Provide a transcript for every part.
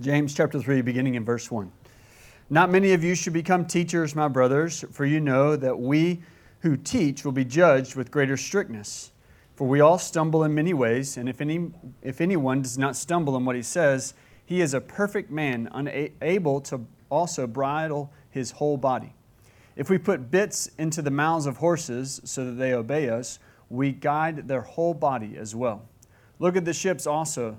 James chapter 3, beginning in verse 1. Not many of you should become teachers, my brothers, for you know that we who teach will be judged with greater strictness. For we all stumble in many ways, and if, any, if anyone does not stumble in what he says, he is a perfect man, unable to also bridle his whole body. If we put bits into the mouths of horses so that they obey us, we guide their whole body as well. Look at the ships also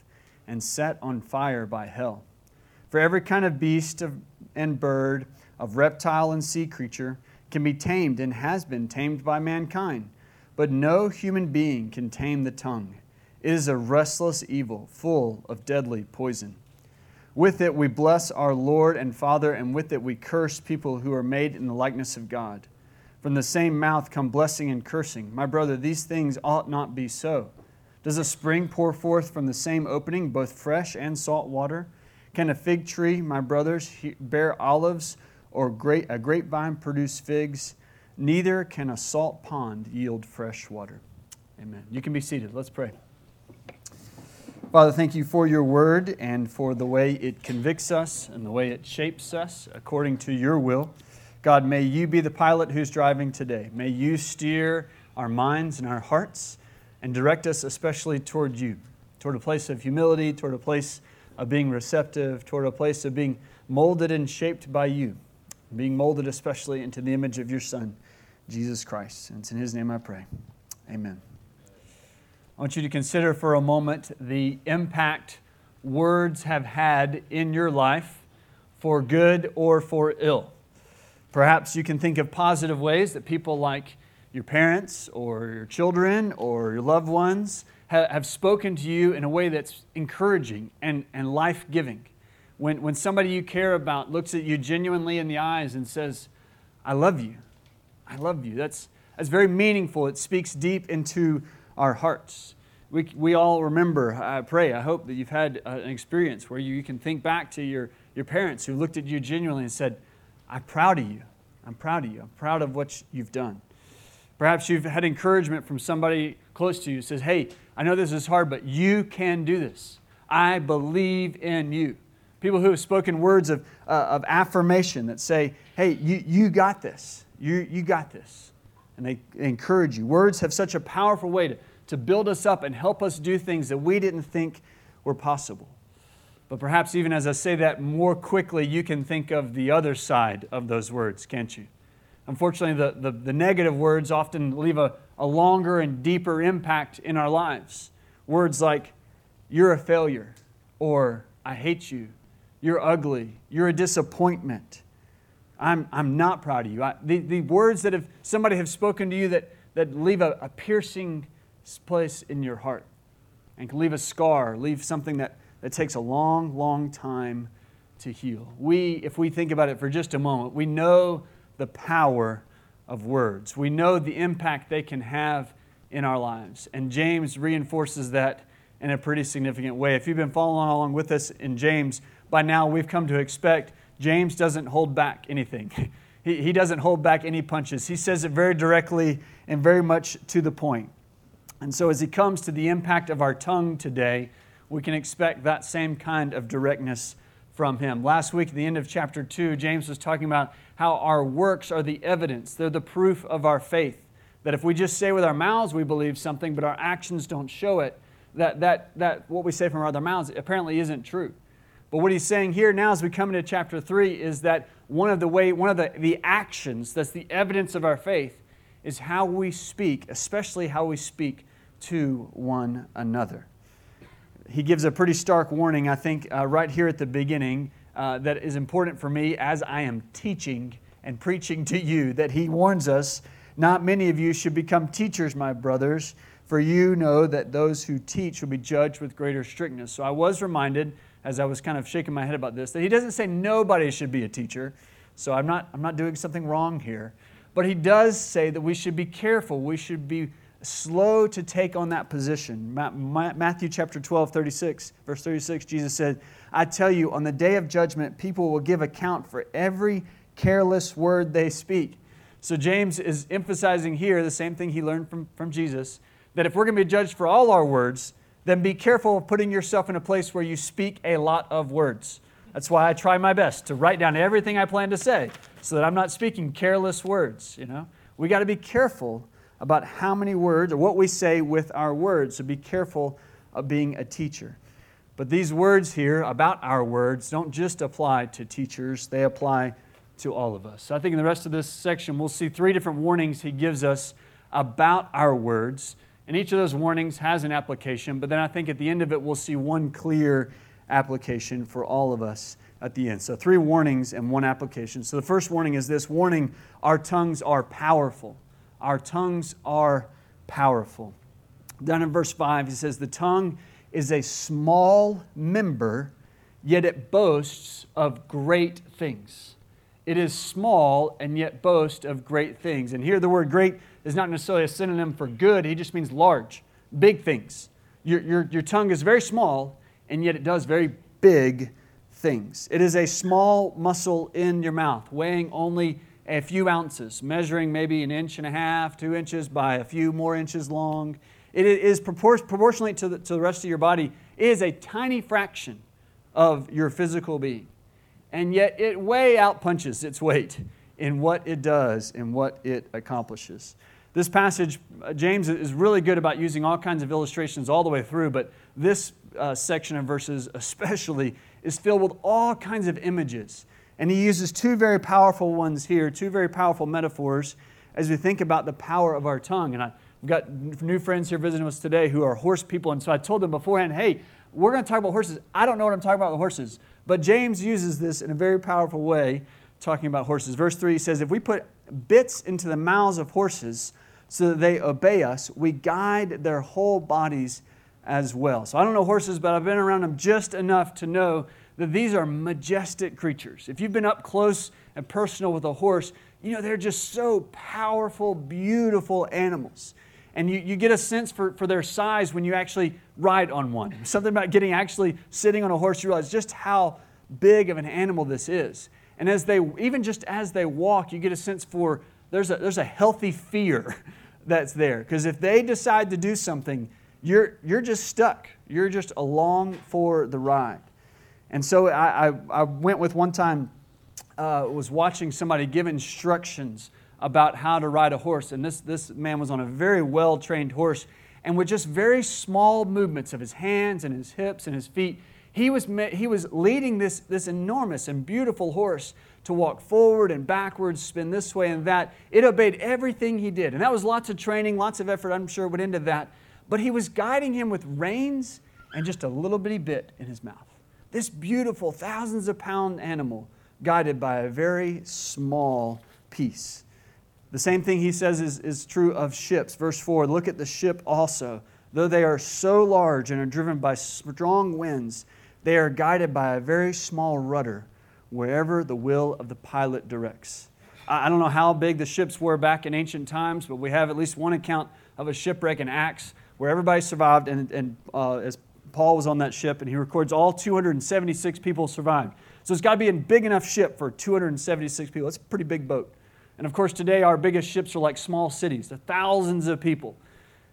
and set on fire by hell. For every kind of beast of, and bird, of reptile and sea creature, can be tamed and has been tamed by mankind, but no human being can tame the tongue. It is a restless evil, full of deadly poison. With it we bless our Lord and Father, and with it we curse people who are made in the likeness of God. From the same mouth come blessing and cursing. My brother, these things ought not be so. Does a spring pour forth from the same opening both fresh and salt water? Can a fig tree, my brothers, bear olives, or a grapevine produce figs? Neither can a salt pond yield fresh water. Amen. You can be seated. Let's pray. Father, thank you for your word and for the way it convicts us and the way it shapes us according to your will. God, may you be the pilot who's driving today. May you steer our minds and our hearts and direct us especially toward you, toward a place of humility, toward a place of being receptive, toward a place of being molded and shaped by you, being molded especially into the image of your Son, Jesus Christ. And it's in His name I pray. Amen. I want you to consider for a moment the impact words have had in your life for good or for ill. Perhaps you can think of positive ways that people like your parents or your children or your loved ones have spoken to you in a way that's encouraging and, and life giving. When, when somebody you care about looks at you genuinely in the eyes and says, I love you, I love you, that's, that's very meaningful. It speaks deep into our hearts. We, we all remember, I pray, I hope that you've had uh, an experience where you, you can think back to your, your parents who looked at you genuinely and said, I'm proud of you. I'm proud of you. I'm proud of what you've done. Perhaps you've had encouragement from somebody close to you who says, Hey, I know this is hard, but you can do this. I believe in you. People who have spoken words of, uh, of affirmation that say, Hey, you, you got this. You, you got this. And they encourage you. Words have such a powerful way to, to build us up and help us do things that we didn't think were possible. But perhaps even as I say that more quickly, you can think of the other side of those words, can't you? Unfortunately, the, the, the, negative words often leave a, a longer and deeper impact in our lives. Words like, you're a failure, or I hate you, you're ugly, you're a disappointment, I'm, I'm not proud of you. I, the, the words that have, somebody have spoken to you that, that leave a, a piercing place in your heart and can leave a scar, leave something that, that takes a long, long time to heal. We, if we think about it for just a moment, we know the power of words. We know the impact they can have in our lives. And James reinforces that in a pretty significant way. If you've been following along with us in James, by now we've come to expect James doesn't hold back anything. he, he doesn't hold back any punches. He says it very directly and very much to the point. And so, as he comes to the impact of our tongue today, we can expect that same kind of directness from him. Last week, at the end of chapter 2, James was talking about how our works are the evidence, they're the proof of our faith. That if we just say with our mouths we believe something, but our actions don't show it, that, that, that what we say from our other mouths apparently isn't true. But what he's saying here now as we come into chapter 3 is that one of the way, one of the, the actions that's the evidence of our faith is how we speak, especially how we speak to one another. He gives a pretty stark warning, I think, uh, right here at the beginning uh, that is important for me as I am teaching and preaching to you that he warns us not many of you should become teachers, my brothers, for you know that those who teach will be judged with greater strictness. So I was reminded as I was kind of shaking my head about this, that he doesn't say nobody should be a teacher. So I'm not, I'm not doing something wrong here. But he does say that we should be careful. We should be slow to take on that position. Matthew chapter 12, 36, verse 36, Jesus said, I tell you, on the day of judgment, people will give account for every careless word they speak. So James is emphasizing here the same thing he learned from, from Jesus that if we're going to be judged for all our words, then be careful of putting yourself in a place where you speak a lot of words. That's why I try my best to write down everything I plan to say so that I'm not speaking careless words, you know? We got to be careful about how many words or what we say with our words. So be careful of being a teacher. But these words here about our words don't just apply to teachers, they apply to all of us. So I think in the rest of this section, we'll see three different warnings he gives us about our words. And each of those warnings has an application, but then I think at the end of it, we'll see one clear application for all of us at the end. So, three warnings and one application. So, the first warning is this warning our tongues are powerful. Our tongues are powerful. Down in verse 5, he says, The tongue is a small member, yet it boasts of great things. It is small and yet boasts of great things. And here the word great is not necessarily a synonym for good, he just means large, big things. Your, your, your tongue is very small, and yet it does very big things. It is a small muscle in your mouth, weighing only a few ounces, measuring maybe an inch and a half, two inches by a few more inches long. It is proportionally to the, to the rest of your body, it is a tiny fraction of your physical being. And yet it way outpunches its weight in what it does and what it accomplishes. This passage, uh, James is really good about using all kinds of illustrations all the way through, but this uh, section of verses, especially, is filled with all kinds of images. And he uses two very powerful ones here, two very powerful metaphors as we think about the power of our tongue. And I've got new friends here visiting us today who are horse people. And so I told them beforehand, hey, we're going to talk about horses. I don't know what I'm talking about with horses. But James uses this in a very powerful way, talking about horses. Verse 3 says, If we put bits into the mouths of horses so that they obey us, we guide their whole bodies as well. So I don't know horses, but I've been around them just enough to know that these are majestic creatures. If you've been up close and personal with a horse, you know they're just so powerful, beautiful animals. And you, you get a sense for, for their size when you actually ride on one. Something about getting actually sitting on a horse, you realize just how big of an animal this is. And as they, even just as they walk, you get a sense for there's a, there's a healthy fear that's there. Because if they decide to do something, you're, you're just stuck. You're just along for the ride. And so I, I, I went with one time, uh, was watching somebody give instructions about how to ride a horse. And this, this man was on a very well trained horse. And with just very small movements of his hands and his hips and his feet, he was, he was leading this, this enormous and beautiful horse to walk forward and backwards, spin this way and that. It obeyed everything he did. And that was lots of training, lots of effort, I'm sure, went into that but he was guiding him with reins and just a little bitty bit in his mouth. This beautiful, thousands of pound animal guided by a very small piece. The same thing he says is, is true of ships. Verse 4 Look at the ship also. Though they are so large and are driven by strong winds, they are guided by a very small rudder wherever the will of the pilot directs. I don't know how big the ships were back in ancient times, but we have at least one account of a shipwreck in Acts where everybody survived, and, and uh, as Paul was on that ship, and he records all 276 people survived. So it's got to be a big enough ship for 276 people. That's a pretty big boat. And of course, today our biggest ships are like small cities, the thousands of people.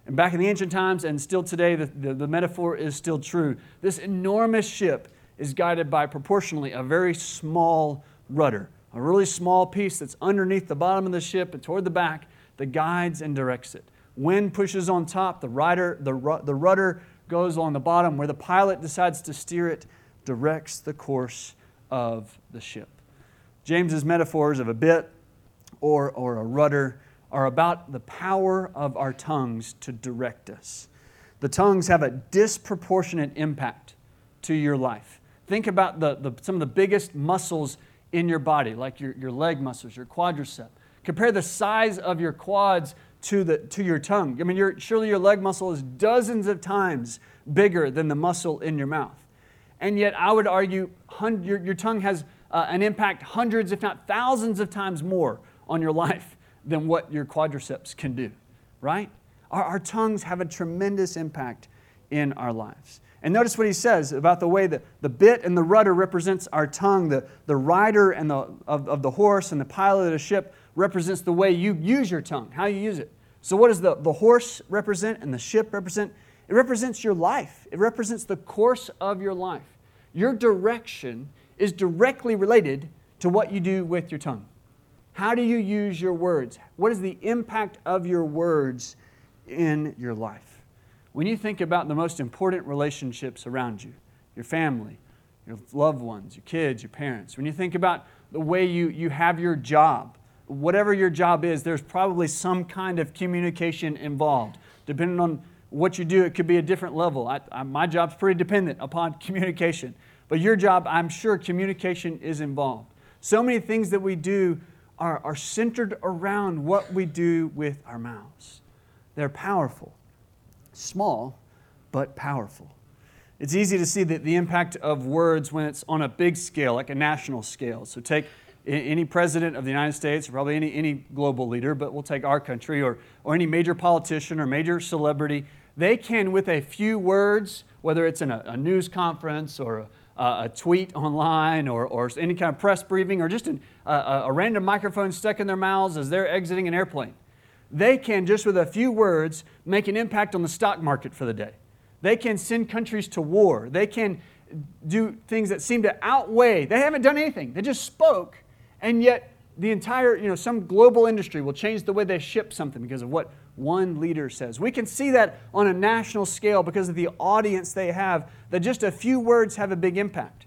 And back in the ancient times, and still today, the, the, the metaphor is still true. This enormous ship is guided by proportionally a very small rudder, a really small piece that's underneath the bottom of the ship and toward the back that guides and directs it. Wind pushes on top, the, rider, the, the rudder goes on the bottom, where the pilot decides to steer it, directs the course of the ship. James's metaphors of a bit or, or a rudder are about the power of our tongues to direct us. The tongues have a disproportionate impact to your life. Think about the, the, some of the biggest muscles in your body, like your, your leg muscles, your quadricep. Compare the size of your quads to, the, to your tongue. I mean, surely your leg muscle is dozens of times bigger than the muscle in your mouth. And yet, I would argue your, your tongue has uh, an impact hundreds, if not thousands, of times more on your life than what your quadriceps can do, right? Our, our tongues have a tremendous impact in our lives. And notice what he says about the way that the bit and the rudder represents our tongue, the, the rider and the, of, of the horse and the pilot of the ship represents the way you use your tongue, how you use it. So, what does the, the horse represent and the ship represent? It represents your life, it represents the course of your life. Your direction is directly related to what you do with your tongue. How do you use your words? What is the impact of your words in your life? When you think about the most important relationships around you, your family, your loved ones, your kids, your parents, when you think about the way you, you have your job, whatever your job is, there's probably some kind of communication involved. Depending on what you do, it could be a different level. I, I, my job's pretty dependent upon communication. But your job, I'm sure communication is involved. So many things that we do are, are centered around what we do with our mouths. They're powerful, small, but powerful. It's easy to see the, the impact of words when it's on a big scale, like a national scale. So take any president of the United States, probably any, any global leader, but we'll take our country, or, or any major politician or major celebrity. They can, with a few words, whether it's in a, a news conference or a, a tweet online or, or any kind of press briefing or just an, uh, a random microphone stuck in their mouths as they're exiting an airplane. They can, just with a few words, make an impact on the stock market for the day. They can send countries to war. They can do things that seem to outweigh. They haven't done anything. They just spoke, and yet the entire, you know, some global industry will change the way they ship something because of what one leader says. We can see that on a national scale because of the audience they have, that just a few words have a big impact.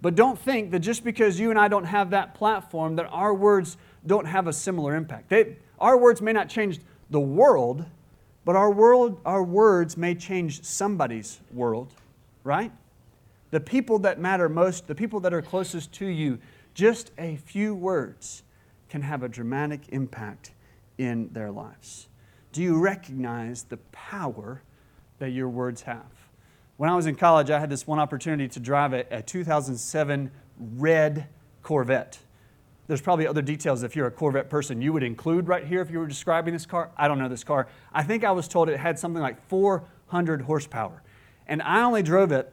But don't think that just because you and I don't have that platform, that our words don't have a similar impact. They, our words may not change the world, but our, world, our words may change somebody's world, right? The people that matter most, the people that are closest to you, just a few words can have a dramatic impact in their lives. Do you recognize the power that your words have? When I was in college, I had this one opportunity to drive a, a 2007 red Corvette. There's probably other details if you're a Corvette person you would include right here if you were describing this car. I don't know this car. I think I was told it had something like 400 horsepower. And I only drove it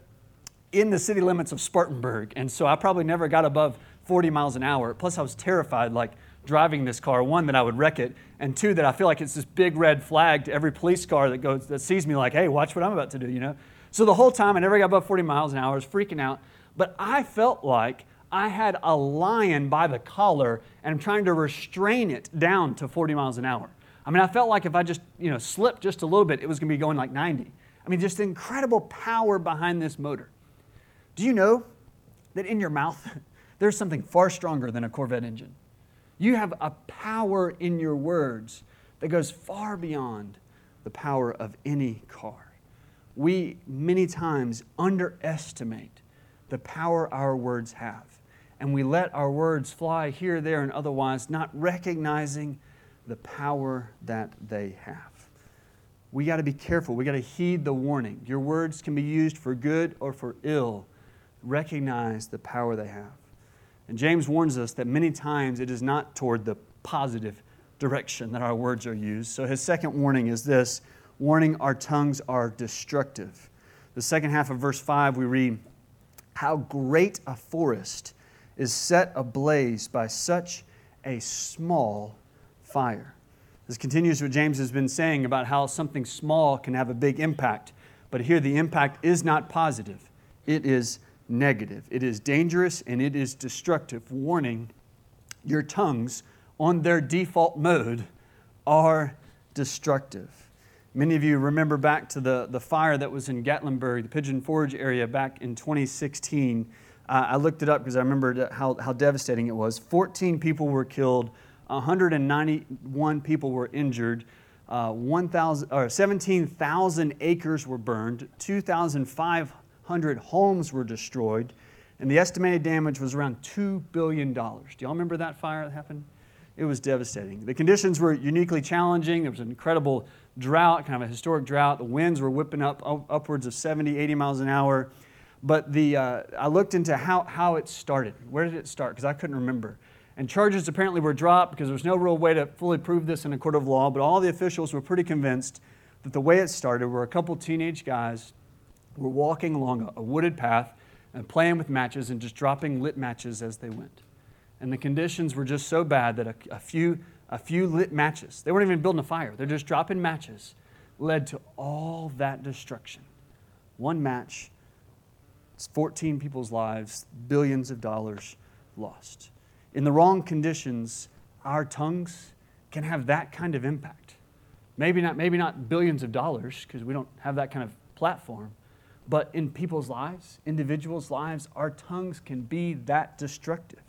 in the city limits of Spartanburg. And so I probably never got above 40 miles an hour. Plus, I was terrified, like, driving this car. One, that I would wreck it, and two, that I feel like it's this big red flag to every police car that goes that sees me like, hey, watch what I'm about to do, you know? So the whole time I never got above 40 miles an hour, I was freaking out. But I felt like I had a lion by the collar and I'm trying to restrain it down to 40 miles an hour. I mean, I felt like if I just, you know, slipped just a little bit, it was going to be going like 90. I mean, just incredible power behind this motor. Do you know that in your mouth there's something far stronger than a Corvette engine? You have a power in your words that goes far beyond the power of any car. We many times underestimate the power our words have, and we let our words fly here, there, and otherwise, not recognizing the power that they have. We got to be careful. We got to heed the warning. Your words can be used for good or for ill. Recognize the power they have. And James warns us that many times it is not toward the positive direction that our words are used. So his second warning is this warning our tongues are destructive. The second half of verse 5, we read, How great a forest is set ablaze by such a small fire. This continues what James has been saying about how something small can have a big impact. But here the impact is not positive, it is negative. It is dangerous and it is destructive. Warning your tongues on their default mode are destructive. Many of you remember back to the, the fire that was in Gatlinburg, the Pigeon Forge area back in 2016. Uh, I looked it up because I remembered how, how devastating it was. 14 people were killed, 191 people were injured, uh, 1, or 17,000 acres were burned, 2,500 100 homes were destroyed, and the estimated damage was around $2 billion. Do y'all remember that fire that happened? It was devastating. The conditions were uniquely challenging. There was an incredible drought, kind of a historic drought. The winds were whipping up upwards of 70, 80 miles an hour. But the, uh, I looked into how, how it started. Where did it start? Because I couldn't remember. And charges apparently were dropped because there was no real way to fully prove this in a court of law, but all the officials were pretty convinced that the way it started were a couple teenage guys were walking along a wooded path and playing with matches and just dropping lit matches as they went. And the conditions were just so bad that a, a few, a few lit matches, they weren't even building a fire, they're just dropping matches, led to all that destruction. One match it's 14 people's lives, billions of dollars lost. In the wrong conditions, our tongues can have that kind of impact. Maybe not, maybe not billions of dollars, because we don't have that kind of platform, but in people's lives, individuals' lives, our tongues can be that destructive.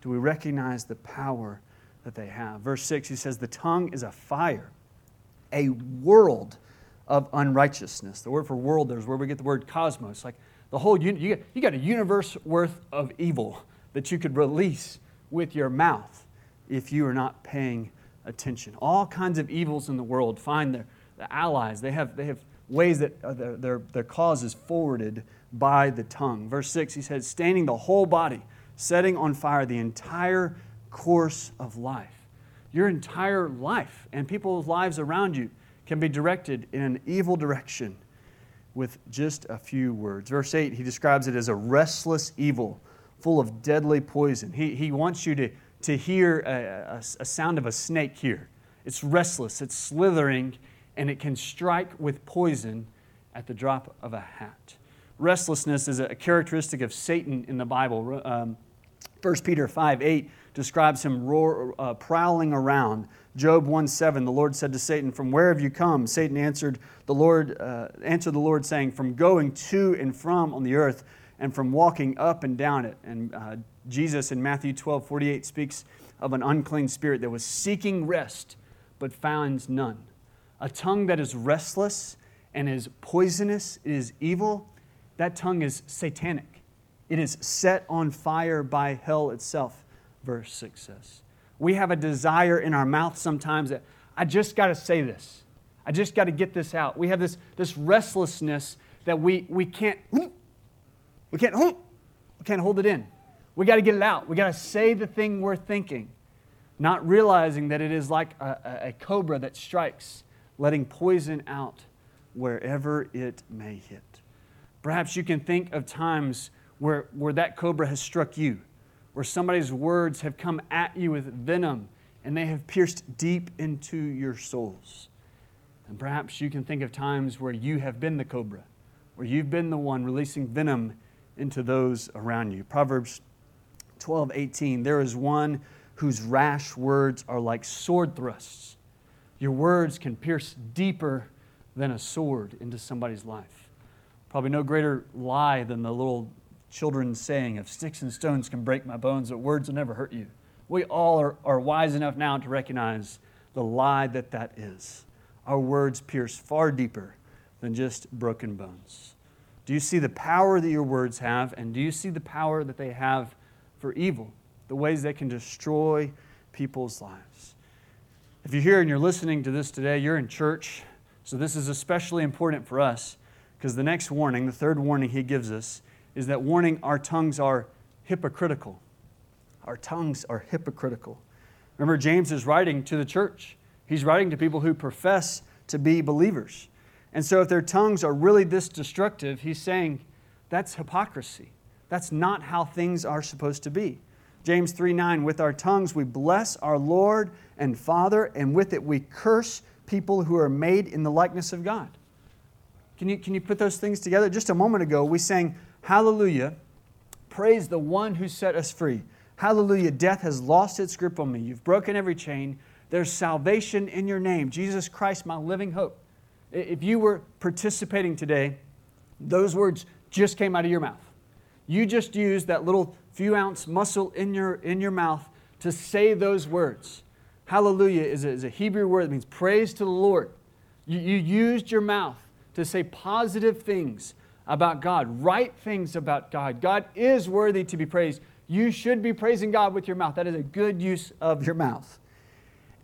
Do we recognize the power that they have? Verse 6, he says, The tongue is a fire, a world of unrighteousness. The word for world there is where we get the word cosmos, like the whole, you, you got a universe worth of evil that you could release with your mouth if you are not paying attention. All kinds of evils in the world find their, their allies. They have, they have ways that uh, their, their, their cause is forwarded by the tongue. Verse 6, he says, staining the whole body, setting on fire the entire course of life. Your entire life and people's lives around you can be directed in an evil direction with just a few words. Verse 8, he describes it as a restless evil full of deadly poison. He, he wants you to, to hear a, a, a sound of a snake here. It's restless, it's slithering, and it can strike with poison at the drop of a hat. Restlessness is a characteristic of Satan in the Bible. Um, 1 Peter 5 8 describes him roar, uh, prowling around, Job 1 7, the Lord said to Satan, From where have you come? Satan answered the Lord, uh, answered the Lord, saying, From going to and from on the earth, and from walking up and down it. And uh, Jesus in Matthew 12 48 speaks of an unclean spirit that was seeking rest, but finds none. A tongue that is restless and is poisonous, it is evil, that tongue is satanic. It is set on fire by hell itself, verse 6 says. We have a desire in our mouth sometimes that I just got to say this. I just got to get this out. We have this, this restlessness that we, we can't, we can't, we can't hold it in. We got to get it out. We got to say the thing we're thinking, not realizing that it is like a, a, cobra that strikes, letting poison out wherever it may hit. Perhaps you can think of times where, where that cobra has struck you where somebody's words have come at you with venom and they have pierced deep into your souls. And perhaps you can think of times where you have been the cobra, where you've been the one releasing venom into those around you. Proverbs 12, 18. There is one whose rash words are like sword thrusts. Your words can pierce deeper than a sword into somebody's life. Probably no greater lie than the little children's saying of sticks and stones can break my bones, but words will never hurt you. We all are, are wise enough now to recognize the lie that that is. Our words pierce far deeper than just broken bones. Do you see the power that your words have, and do you see the power that they have for evil, the ways they can destroy people's lives? If you're here and you're listening to this today, you're in church, so this is especially important for us because the next warning, the third warning he gives us, is that warning our tongues are hypocritical. Our tongues are hypocritical. Remember, James is writing to the church. He's writing to people who profess to be believers. And so, if their tongues are really this destructive, he's saying that's hypocrisy. That's not how things are supposed to be. James 3 9, with our tongues we bless our Lord and Father, and with it we curse people who are made in the likeness of God. Can you, can you put those things together? Just a moment ago, we sang, Hallelujah. Praise the one who set us free. Hallelujah. Death has lost its grip on me. You've broken every chain. There's salvation in your name. Jesus Christ, my living hope. If you were participating today, those words just came out of your mouth. You just used that little few ounce muscle in your, in your mouth to say those words. Hallelujah is a, is a Hebrew word that means praise to the Lord. You, you used your mouth to say positive things about God, right things about God. God is worthy to be praised. You should be praising God with your mouth. That is a good use of your mouth.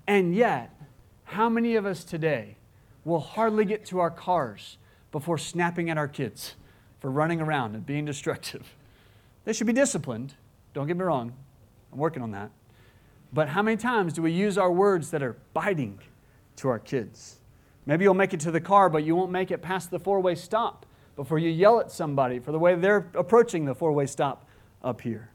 And yet, how many of us today will hardly get to our cars before snapping at our kids for running around and being destructive. They should be disciplined. Don't get me wrong. I'm working on that. But how many times do we use our words that are biting to our kids? Maybe you'll make it to the car, but you won't make it past the four way stop before you yell at somebody for the way they're approaching the four way stop up here.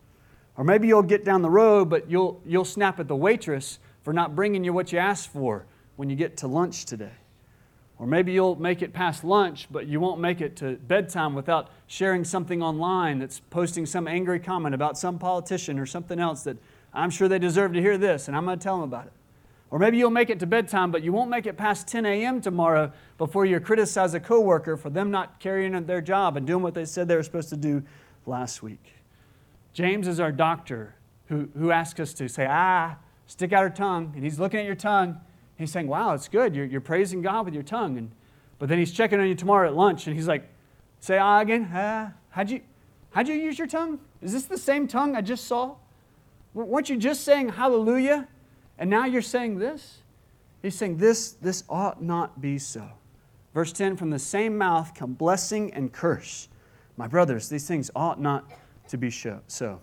Or maybe you'll get down the road, but you'll, you'll snap at the waitress for not bringing you what you asked for when you get to lunch today. Or maybe you'll make it past lunch, but you won't make it to bedtime without sharing something online that's posting some angry comment about some politician or something else that I'm sure they deserve to hear this, and I'm going to tell them about it. Or maybe you'll make it to bedtime, but you won't make it past 10 a.m. tomorrow before you criticize a coworker for them not carrying their job and doing what they said they were supposed to do last week. James is our doctor who, who asks us to say, ah, stick out our tongue. And he's looking at your tongue. He's saying, wow, it's good. You're, you're praising God with your tongue. And, but then he's checking on you tomorrow at lunch and he's like, say ah again. Ah, how'd you, how'd you use your tongue? Is this the same tongue I just saw? Weren't you just saying hallelujah? And now you're saying this? He's saying this, this ought not be so. Verse 10 From the same mouth come blessing and curse. My brothers, these things ought not to be so.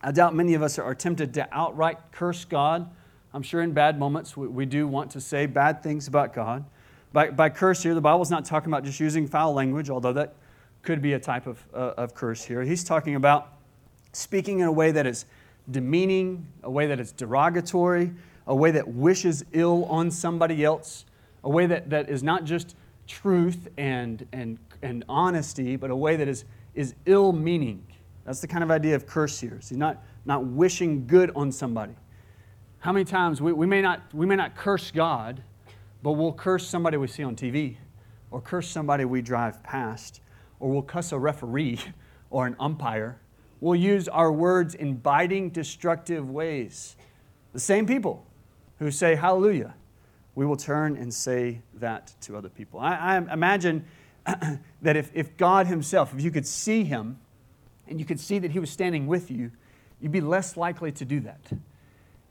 I doubt many of us are tempted to outright curse God. I'm sure in bad moments we, we do want to say bad things about God. By, by curse here, the Bible's not talking about just using foul language, although that could be a type of, uh, of curse here. He's talking about speaking in a way that is demeaning, a way that is derogatory, a way that wishes ill on somebody else, a way that, that is not just truth and, and, and honesty, but a way that is, is ill meaning. That's the kind of idea of curse here. See, not, not wishing good on somebody. How many times we, we, may not, we may not curse God, but we'll curse somebody we see on TV, or curse somebody we drive past, or we'll cuss a referee or an umpire We'll use our words in biting, destructive ways. The same people who say hallelujah, we will turn and say that to other people. I, I imagine that if, if God Himself, if you could see Him and you could see that He was standing with you, you'd be less likely to do that.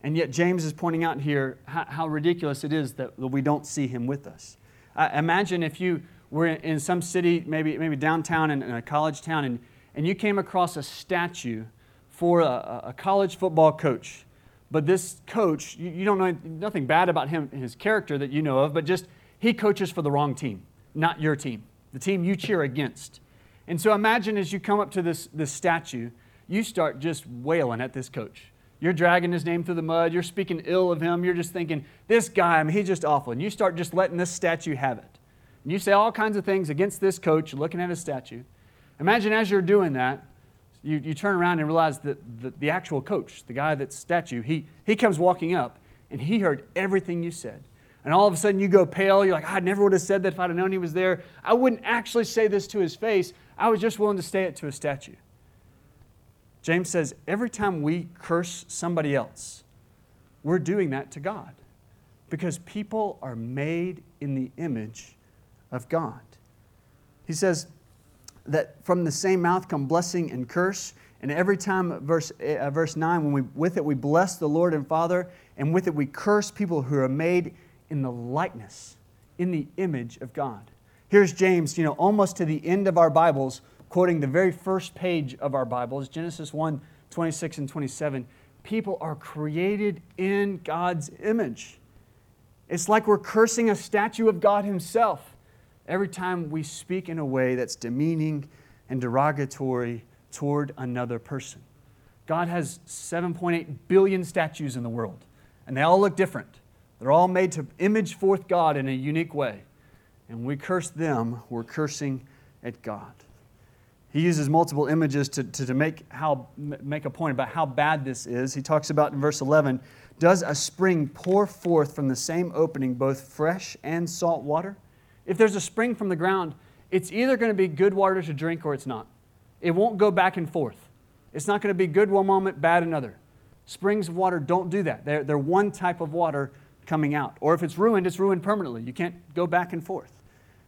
And yet, James is pointing out here how, how ridiculous it is that, we don't see Him with us. I imagine if you were in some city, maybe, maybe downtown in, in a college town, and and you came across a statue for a, a college football coach. But this coach, you, you, don't know nothing bad about him, his character that you know of, but just he coaches for the wrong team, not your team, the team you cheer against. And so imagine as you come up to this, this statue, you start just wailing at this coach. You're dragging his name through the mud. You're speaking ill of him. You're just thinking, this guy, I mean, he's just awful. And you start just letting this statue have it. And you say all kinds of things against this coach, looking at his statue. Imagine as you're doing that, you, you turn around and realize that the, the actual coach, the guy that's statue, he, he comes walking up and he heard everything you said. And all of a sudden you go pale. You're like, I never would have said that if I'd have known he was there. I wouldn't actually say this to his face. I was just willing to say it to a statue. James says every time we curse somebody else, we're doing that to God because people are made in the image of God. He says, that from the same mouth come blessing and curse. And every time, verse, uh, verse 9, when we, with it we bless the Lord and Father, and with it we curse people who are made in the likeness, in the image of God. Here's James, you know, almost to the end of our Bibles, quoting the very first page of our Bibles, Genesis 1 26 and 27. People are created in God's image. It's like we're cursing a statue of God Himself every time we speak in a way that's demeaning and derogatory toward another person. God has 7.8 billion statues in the world, and they all look different. They're all made to image forth God in a unique way. And we curse them, we're cursing at God. He uses multiple images to, to, to make, how, make a point about how bad this is. He talks about in verse 11 Does a spring pour forth from the same opening both fresh and salt water? If there's a spring from the ground, it's either going to be good water to drink or it's not. It won't go back and forth. It's not going to be good one moment, bad another. Springs of water don't do that. They're, they're one type of water coming out. Or if it's ruined, it's ruined permanently. You can't go back and forth.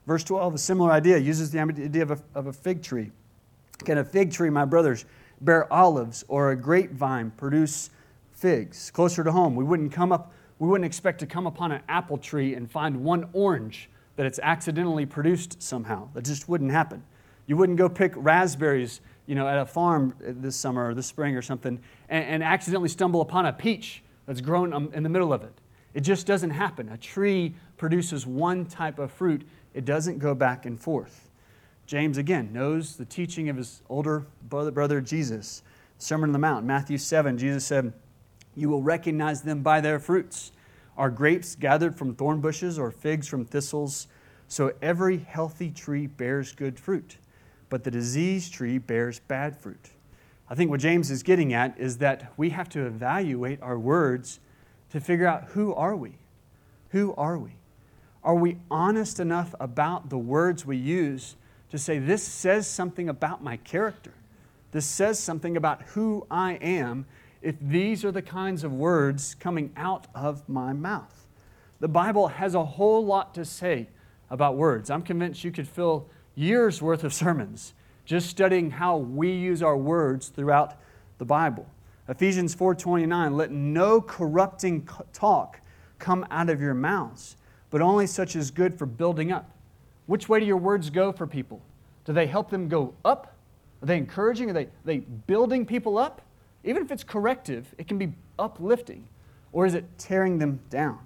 Verse 12, a similar idea, uses the idea of a, of a fig tree. Can a fig tree, my brothers, bear olives or a grapevine produce figs? Closer to home, we wouldn't come up, we wouldn't expect to come upon an apple tree and find one orange that it's accidentally produced somehow. That just wouldn't happen. You wouldn't go pick raspberries you know, at a farm this summer or this spring or something and, and accidentally stumble upon a peach that's grown um, in the middle of it. It just doesn't happen. A tree produces one type of fruit, it doesn't go back and forth. James, again, knows the teaching of his older brother, Jesus. Sermon on the Mount, Matthew 7, Jesus said, You will recognize them by their fruits. Are grapes gathered from thorn bushes or figs from thistles? So every healthy tree bears good fruit, but the diseased tree bears bad fruit. I think what James is getting at is that we have to evaluate our words to figure out who are we? Who are we? Are we honest enough about the words we use to say, this says something about my character? This says something about who I am if these are the kinds of words coming out of my mouth. The Bible has a whole lot to say about words. I'm convinced you could fill years worth of sermons just studying how we use our words throughout the Bible. Ephesians 4:29 let no corrupting talk come out of your mouths, but only such as good for building up. Which way do your words go for people? Do they help them go up? Are they encouraging? Are they, are they building people up? Even if it's corrective, it can be uplifting. Or is it tearing them down?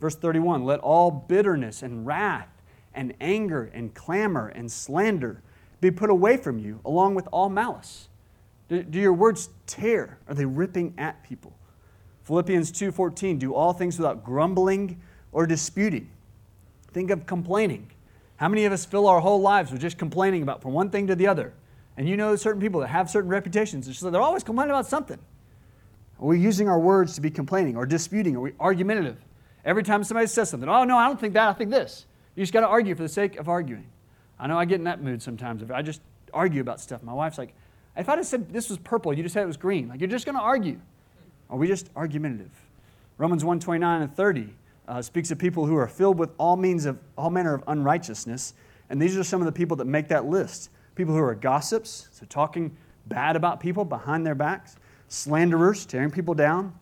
Verse 31 Let all bitterness and wrath and anger and clamor and slander be put away from you, along with all malice. Do, do your words tear? Are they ripping at people? Philippians 2:14 Do all things without grumbling or disputing. Think of complaining. How many of us fill our whole lives with just complaining about from one thing to the other? And you know certain people that have certain reputations, so they're always complaining about something. Are we using our words to be complaining or disputing? Are we argumentative? Every time somebody says something, oh no, I don't think that, I think this. You just got to argue for the sake of arguing. I know I get in that mood sometimes. If I just argue about stuff, my wife's like, if I just said this was purple, you just said it was green. Like you're just going to argue. Are we just argumentative? Romans 1 29 and 30 uh, speaks of people who are filled with all means of all manner of unrighteousness. And these are some of the people that make that list. People who are gossips, so talking bad about people behind their backs, slanderers, tearing people down,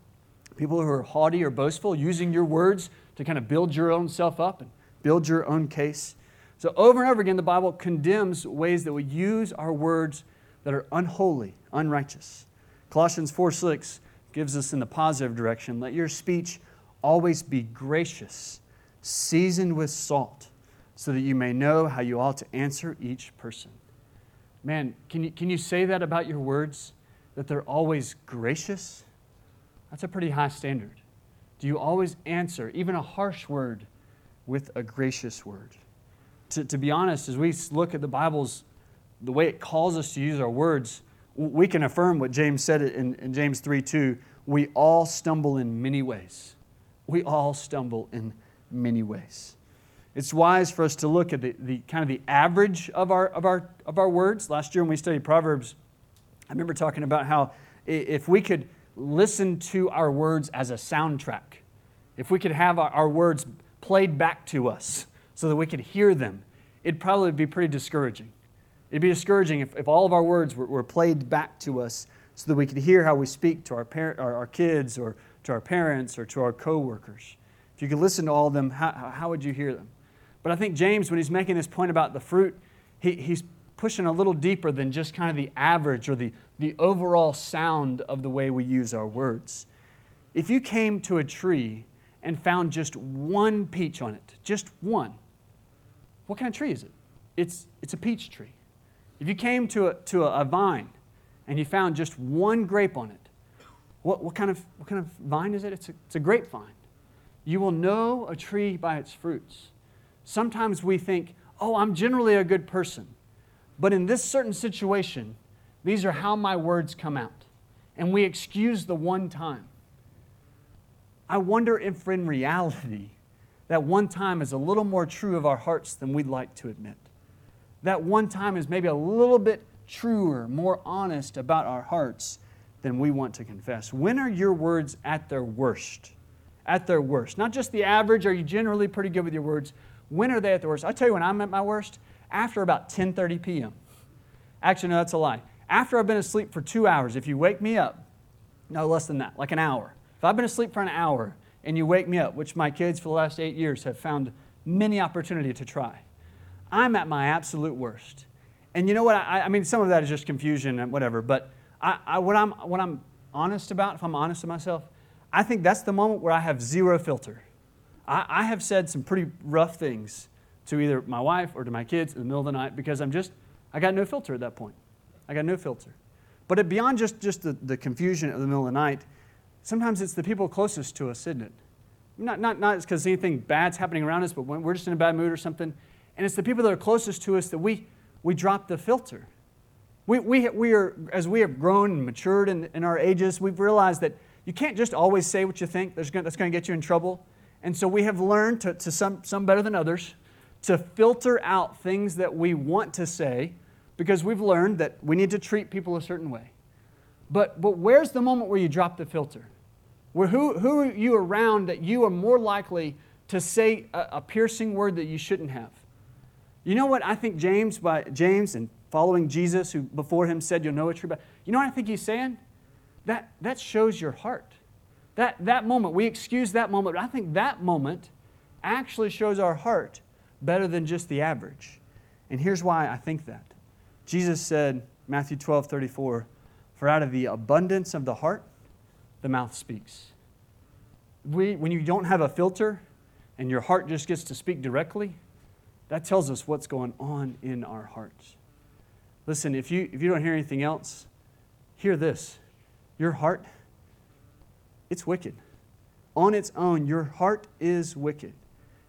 people who are haughty or boastful, using your words to kind of build your own self up and build your own case. So, over and over again, the Bible condemns ways that we use our words that are unholy, unrighteous. Colossians 4 6 gives us in the positive direction let your speech always be gracious, seasoned with salt, so that you may know how you ought to answer each person. Man, can you, can you say that about your words? That they're always gracious? That's a pretty high standard. Do you always answer, even a harsh word, with a gracious word? to, to be honest, as we look at the Bible's, the way it calls us to use our words, we can affirm what James said in, in James 3 2. We all stumble in many ways. We all stumble in many ways. It's wise for us to look at the, the kind of the average of our, of, our, of our words. Last year when we studied Proverbs, I remember talking about how if we could listen to our words as a soundtrack, if we could have our, our words played back to us, so that we could hear them, it'd probably be pretty discouraging. It'd be discouraging if, if all of our words were, were played back to us so that we could hear how we speak to our, par- our, our kids or to our parents or to our coworkers. If you could listen to all of them, how, how would you hear them? But I think James, when he's making this point about the fruit, he, he's pushing a little deeper than just kind of the average or the, the overall sound of the way we use our words. If you came to a tree and found just one peach on it, just one, what kind of tree is it? It's, it's a peach tree. If you came to, a, to a, a vine and you found just one grape on it, what, what, kind, of, what kind of vine is it? It's a, it's a grapevine. You will know a tree by its fruits. Sometimes we think, oh, I'm generally a good person. But in this certain situation, these are how my words come out. And we excuse the one time. I wonder if in reality, that one time is a little more true of our hearts than we'd like to admit. That one time is maybe a little bit truer, more honest about our hearts than we want to confess. When are your words at their worst? At their worst. Not just the average, are you generally pretty good with your words? When are they at their worst? I tell you when I'm at my worst, after about 10:30 p.m. Actually, no, that's a lie. After I've been asleep for two hours, if you wake me up, no less than that, like an hour. If I've been asleep for an hour and you wake me up, which my kids for the last eight years have found many opportunity to try. I'm at my absolute worst. And you know what? I, I mean, some of that is just confusion and whatever. But I, I, what, I'm, what I'm honest about, if I'm honest with myself, I think that's the moment where I have zero filter. I, I have said some pretty rough things to either my wife or to my kids in the middle of the night because I'm just, I got no filter at that point. I got no filter. But it, beyond just, just the, the confusion of the middle of the night, sometimes it's the people closest to us, isn't it? Not, not, not because anything bad's happening around us, but when we're just in a bad mood or something. And it's the people that are closest to us that we, we drop the filter. We, we, we are, as we have grown and matured in, in our ages, we've realized that you can't just always say what you think. That's going, that's going to get you in trouble. And so we have learned, to, to some, some better than others, to filter out things that we want to say because we've learned that we need to treat people a certain way. But, but where's the moment where you drop the filter? Where who, who are you around that you are more likely to say a, a piercing word that you shouldn't have? You know what I think James, by James and following Jesus, who before him said, You'll know a true but you know what I think he's saying? That, that shows your heart. That, that moment, we excuse that moment, but I think that moment actually shows our heart better than just the average. And here's why I think that. Jesus said, Matthew 12, 34, For out of the abundance of the heart, the mouth speaks. We, when you don't have a filter and your heart just gets to speak directly, that tells us what's going on in our hearts. Listen, if you, if you don't hear anything else, hear this. Your heart, it's wicked. On its own, your heart is wicked.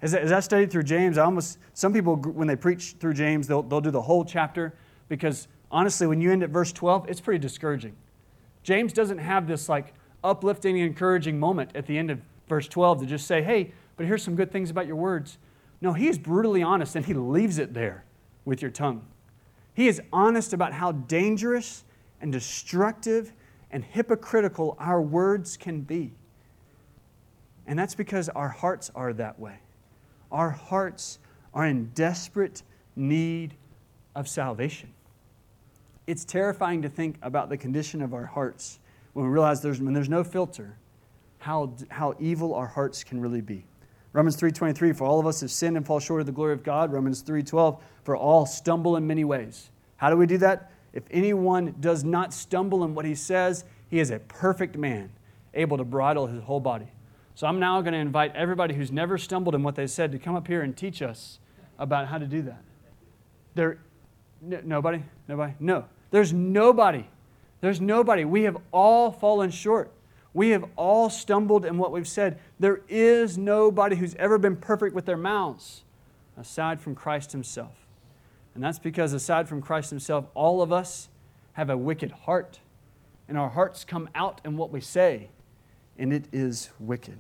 As, as I studied through James, I almost, some people, when they preach through James, they'll, they'll do the whole chapter because honestly, when you end at verse 12, it's pretty discouraging. James doesn't have this like uplifting, encouraging moment at the end of verse 12 to just say, hey, but here's some good things about your words. No, he is brutally honest and he leaves it there with your tongue. He is honest about how dangerous and destructive and hypocritical our words can be. And that's because our hearts are that way. Our hearts are in desperate need of salvation. It's terrifying to think about the condition of our hearts when we realize there's, when there's no filter, how, how evil our hearts can really be. Romans 3.23, for all of us have sinned and fall short of the glory of God. Romans 3.12, for all stumble in many ways. How do we do that? If anyone does not stumble in what he says, he is a perfect man, able to bridle his whole body. So I'm now going to invite everybody who's never stumbled in what they said to come up here and teach us about how to do that. There, n- nobody, nobody, no. There's nobody. There's nobody. We have all fallen short. We have all stumbled in what we've said. There is nobody who's ever been perfect with their mouths aside from Christ Himself. And that's because aside from Christ Himself, all of us have a wicked heart. And our hearts come out in what we say and it is wicked.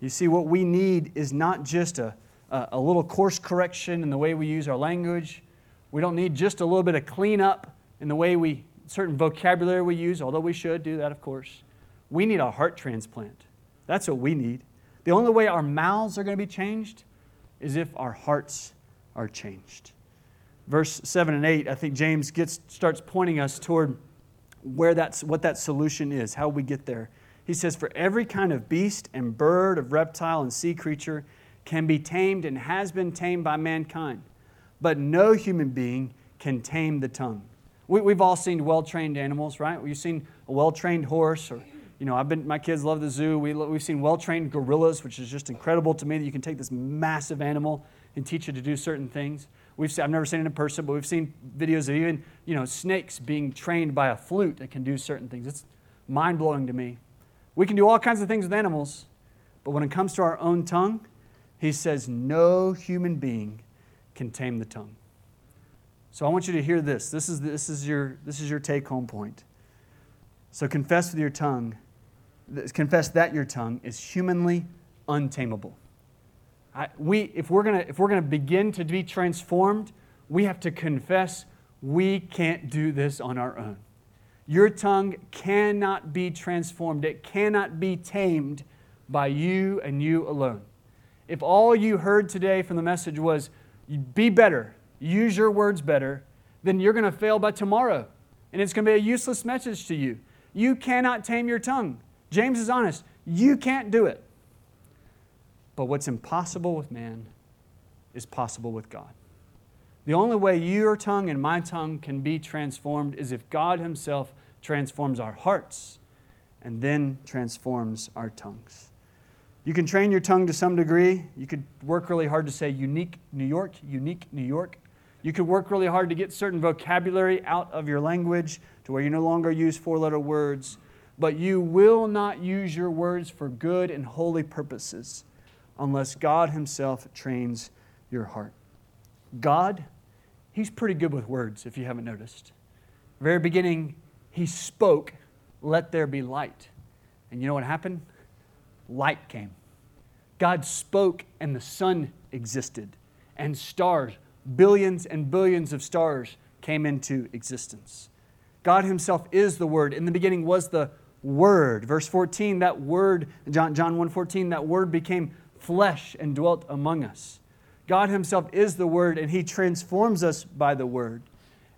You see, what we need is not just a, a, a little course correction in the way we use our language. We don't need just a little bit of cleanup in the way we, certain vocabulary we use, although we should do that, of course. We need a heart transplant. That's what we need. The only way our mouths are going to be changed is if our hearts are changed. Verse 7 and 8, I think James gets, starts pointing us toward where that's, what that solution is, how we get there. He says, For every kind of beast and bird, of reptile and sea creature can be tamed and has been tamed by mankind, but no human being can tame the tongue. We, have all seen well trained animals, right? We've seen a well trained horse, or, you know, I've been, my kids love the zoo. We, we've seen well trained gorillas, which is just incredible to me that you can take this massive animal and teach it to do certain things. We've seen, I've never seen it in person, but we've seen videos of even, you know, snakes being trained by a flute that can do certain things. It's mind blowing to me. We can do all kinds of things with animals, but when it comes to our own tongue, he says no human being can tame the tongue. So I want you to hear this. This is, this is your, this is your take home point. So confess with your tongue, confess that your tongue is humanly untamable. We, if we're gonna if we're to begin to be transformed, we have to confess we can't do this on our own. Your tongue cannot be transformed, it cannot be tamed by you and you alone. If all you heard today from the message was, be better, use your words better, then you're going to fail by tomorrow. And it's going to be a useless message to you. You cannot tame your tongue. James is honest. You can't do it. But what's impossible with man is possible with God. The only way your tongue and my tongue can be transformed is if God Himself transforms our hearts and then transforms our tongues. You can train your tongue to some degree. You could work really hard to say unique New York, unique New York. You could work really hard to get certain vocabulary out of your language to where you no longer use four letter words. But you will not use your words for good and holy purposes unless God Himself trains your heart. God, He's pretty good with words, if you haven't noticed. Very beginning, He spoke, Let there be light. And you know what happened? Light came. God spoke, and the sun existed, and stars billions and billions of stars came into existence. God Himself is the Word. In the beginning was the Word. Verse 14, that Word, John, John 1 14, that Word became flesh and dwelt among us. God Himself is the Word, and He transforms us by the Word.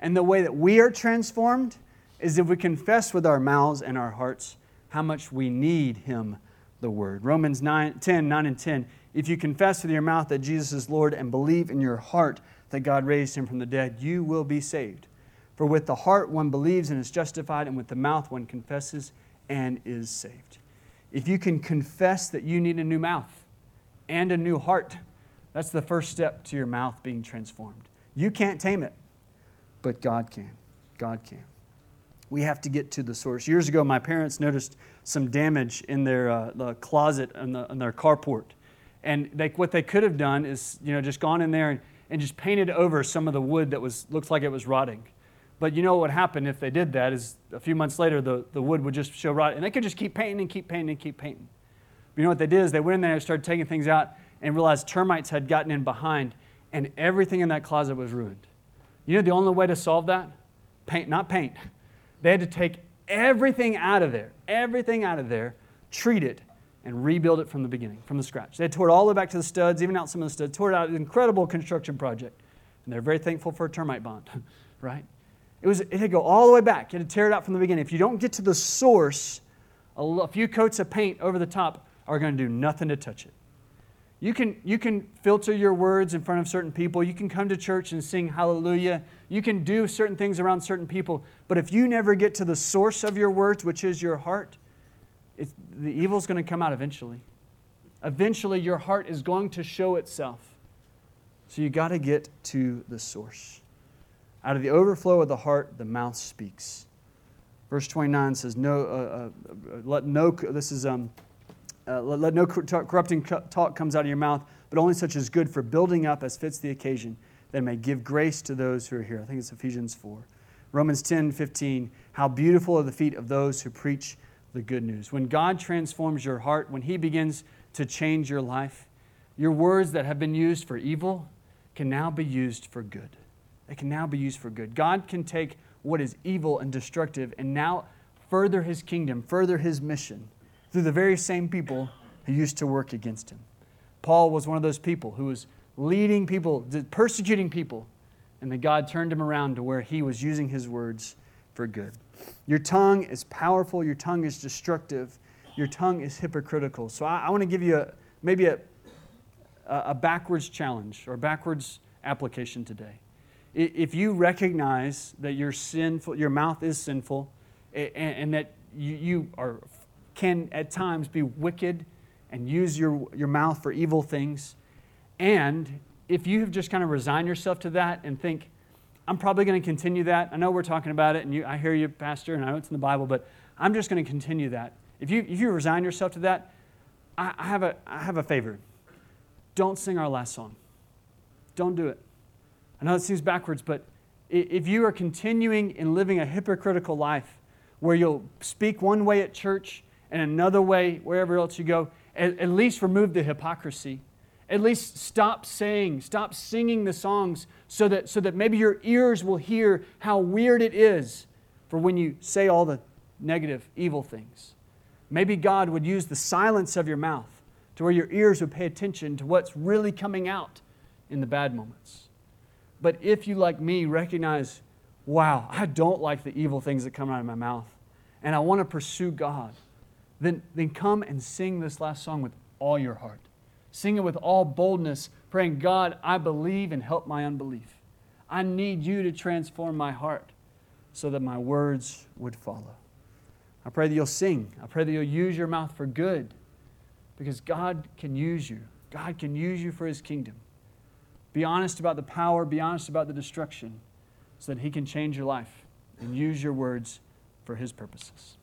And the way that we are transformed is if we confess with our mouths and our hearts how much we need Him, the Word. Romans 9, 10, 9 and 10. If you confess with your mouth that Jesus is Lord and believe in your heart that God raised him from the dead, you will be saved. For with the heart one believes and is justified, and with the mouth one confesses and is saved. If you can confess that you need a new mouth and a new heart, that's the first step to your mouth being transformed. You can't tame it, but God can. God can. We have to get to the source. Years ago, my parents noticed some damage in their uh, the closet in, the, their carport. And they, what they could have done is, you know, just gone in there and, and just painted over some of the wood that was looked like it was rotting. But you know what happened if they did that is a few months later the, the wood would just show rot, and they could just keep painting and keep painting and keep painting. But you know what they did is they went in there and started taking things out and realized termites had gotten in behind, and everything in that closet was ruined. You know the only way to solve that? Paint, not paint. They had to take everything out of there, everything out of there, treat it, and rebuild it from the beginning, from the scratch. They tore it all the way back to the studs, even out some of the studs, tore it out, an incredible construction project. And they're very thankful for a termite bond, right? It, was, it had to go all the way back. You had to tear it out from the beginning. If you don't get to the source, a, a few coats of paint over the top are going to do nothing to touch it. You can, you can filter your words in front of certain people. You can come to church and sing hallelujah. You can do certain things around certain people. But if you never get to the source of your words, which is your heart, the evil's going to come out eventually. Eventually, your heart is going to show itself. So you got to get to the source. Out of the overflow of the heart, the mouth speaks. Verse 29 says, "No, uh, uh, uh let no." This is um, uh, let, let, no corrupting talk comes out of your mouth, but only such as good for building up as fits the occasion, that it may give grace to those who are here. I think it's Ephesians 4. Romans 10, 15. How beautiful are the feet of those who preach the good news. When God transforms your heart, when He begins to change your life, your words that have been used for evil can now be used for good. They can now be used for good. God can take what is evil and destructive and now further His kingdom, further His mission through the very same people who used to work against Him. Paul was one of those people who was leading people, persecuting people, and then God turned him around to where he was using his words for good. Your tongue is powerful, your tongue is destructive, your tongue is hypocritical. So I, I want to give you a, maybe a, a backwards challenge or backwards application today. If you recognize that your sinful, your mouth is sinful, and, and that you, you are, can at times be wicked and use your, your mouth for evil things, and if you have just kind of resigned yourself to that and think, I'm probably going to continue that. I know we're talking about it, and you, I hear you, Pastor, and I know it's in the Bible, but I'm just going to continue that. If you, if you resign yourself to that, I, I, have a, I have a favor. Don't sing our last song. Don't do it. I know it seems backwards, but if you are continuing in living a hypocritical life where you'll speak one way at church and another way wherever else you go, at, at least remove the hypocrisy at least stop saying, stop singing the songs so that, so that maybe your ears will hear how weird it is for when you say all the negative, evil things. Maybe God would use the silence of your mouth to where your ears would pay attention to what's really coming out in the bad moments. But if you, like me, recognize, wow, I don't like the evil things that come out of my mouth, and I want to pursue God, then, then come and sing this last song with all your heart. Sing it with all boldness, praying, God, I believe and help my unbelief. I need you to transform my heart so that my words would follow. I pray that you'll sing. I pray that you'll use your mouth for good because God can use you. God can use you for his kingdom. Be honest about the power, be honest about the destruction so that he can change your life and use your words for his purposes.